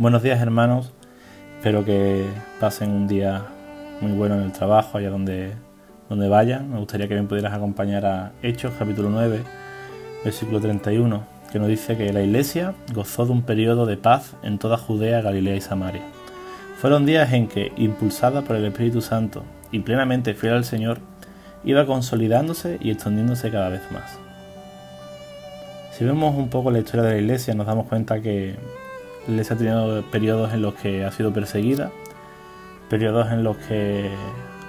Buenos días hermanos, espero que pasen un día muy bueno en el trabajo, allá donde, donde vayan. Me gustaría que me pudieras acompañar a Hechos capítulo 9, versículo 31, que nos dice que la iglesia gozó de un periodo de paz en toda Judea, Galilea y Samaria. Fueron días en que, impulsada por el Espíritu Santo y plenamente fiel al Señor, iba consolidándose y extendiéndose cada vez más. Si vemos un poco la historia de la iglesia, nos damos cuenta que iglesia ha tenido periodos en los que ha sido perseguida, periodos en los que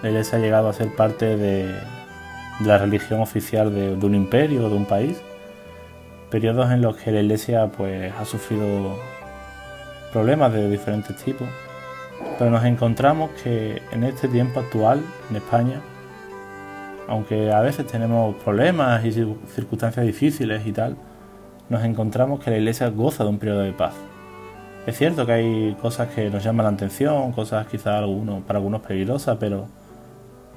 iglesia ha llegado a ser parte de, la religión oficial de, un imperio o de un país, periodos en los que la iglesia pues, ha sufrido problemas de diferentes tipos, pero nos encontramos que en este tiempo actual, en España, aunque a veces tenemos problemas y circunstancias difíciles y tal, nos encontramos que la iglesia goza de un periodo de paz. Es cierto que hay cosas que nos llaman la atención, cosas quizás para algunos peligrosas, pero,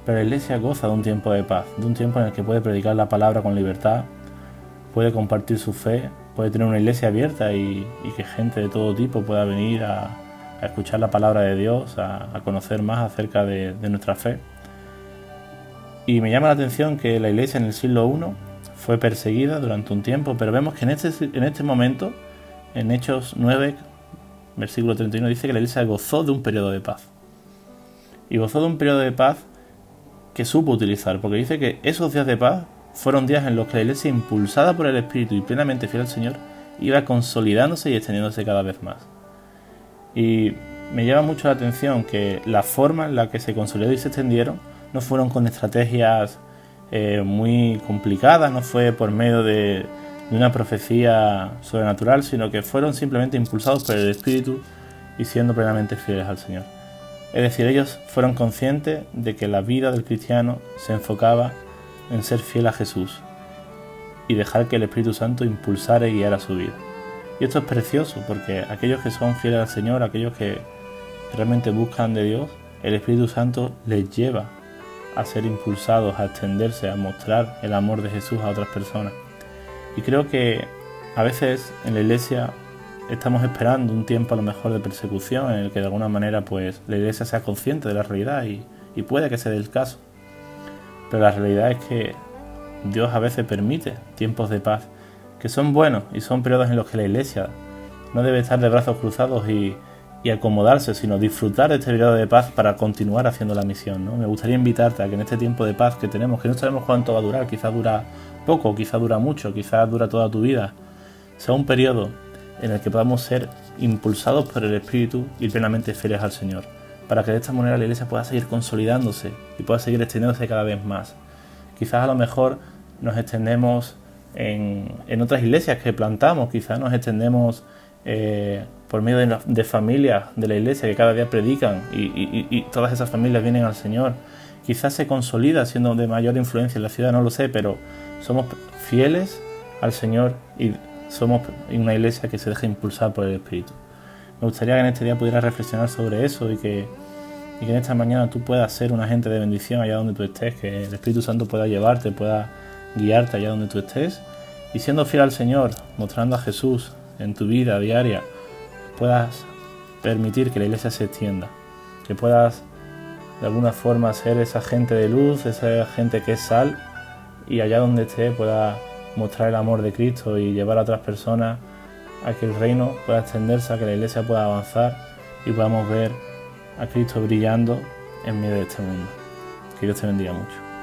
pero la iglesia goza de un tiempo de paz, de un tiempo en el que puede predicar la palabra con libertad, puede compartir su fe, puede tener una iglesia abierta y, que gente de todo tipo pueda venir a, escuchar la palabra de Dios, a, conocer más acerca de, de nuestra fe. Y me llama la atención que la iglesia en el siglo I fue perseguida durante un tiempo, pero vemos que en este, en este momento, en Hechos 9, versículo 31, dice que la iglesia gozó de un periodo de paz. Y gozó de un periodo de paz que supo utilizar, porque dice que esos días de paz fueron días en los que la iglesia, impulsada por el Espíritu y plenamente fiel al Señor, iba consolidándose y extendiéndose cada vez más. Y me llama mucho la atención que la forma en la que se consolidó y se extendieron no fueron con estrategias eh, muy complicada, no fue por medio de, una profecía sobrenatural, sino que fueron simplemente impulsados por el Espíritu y siendo plenamente fieles al Señor. Es decir, ellos fueron conscientes de que la vida del cristiano se enfocaba en ser fiel a Jesús y dejar que el Espíritu Santo impulsara y guiara su vida. Y esto es precioso porque aquellos que son fieles al Señor, aquellos que realmente buscan de Dios, el Espíritu Santo les lleva a ser impulsados a extenderse, a mostrar el amor de Jesús a otras personas. Y creo que a veces en la iglesia estamos esperando un tiempo a lo mejor de persecución en el que de alguna manera pues la iglesia sea consciente de la realidad y, y puede que se dé el caso. Pero la realidad es que Dios a veces permite tiempos de paz que son buenos y son periodos en los que la iglesia no debe estar de brazos cruzados y, y acomodarse, sino disfrutar de este periodo de paz para continuar haciendo la misión. ¿no? Me gustaría invitarte a que en este tiempo de paz que tenemos, que no sabemos cuánto va a durar, quizás dura poco, quizás dura mucho, quizás dura toda tu vida, sea un periodo en el que podamos ser impulsados por el Espíritu y plenamente fieles al Señor, para que de esta manera la iglesia pueda seguir consolidándose y pueda seguir extendiéndose cada vez más. Quizás a lo mejor nos extendemos en, en otras iglesias que plantamos, quizás nos extendemos eh, por medio de, familias de la iglesia que cada día predican y, todas esas familias vienen al Señor. Quizás se consolida siendo de mayor influencia en la ciudad, no lo sé, pero somos fieles al Señor y somos una iglesia que se deja impulsar por el Espíritu. Me gustaría que en este día pudieras reflexionar sobre eso y que, y que en esta mañana tú puedas ser un agente de bendición allá donde tú estés, que el Espíritu Santo pueda llevarte, pueda guiarte allá donde tú estés y siendo fiel al Señor, mostrando a Jesús en tu vida diaria puedas permitir que la iglesia se extienda, que puedas de alguna forma ser esa gente de luz, esa gente que es sal y allá donde esté pueda mostrar el amor de Cristo y llevar a otras personas a que el reino pueda extenderse, a que la iglesia pueda avanzar y podamos ver a Cristo brillando en medio de este mundo. Que Dios te bendiga mucho.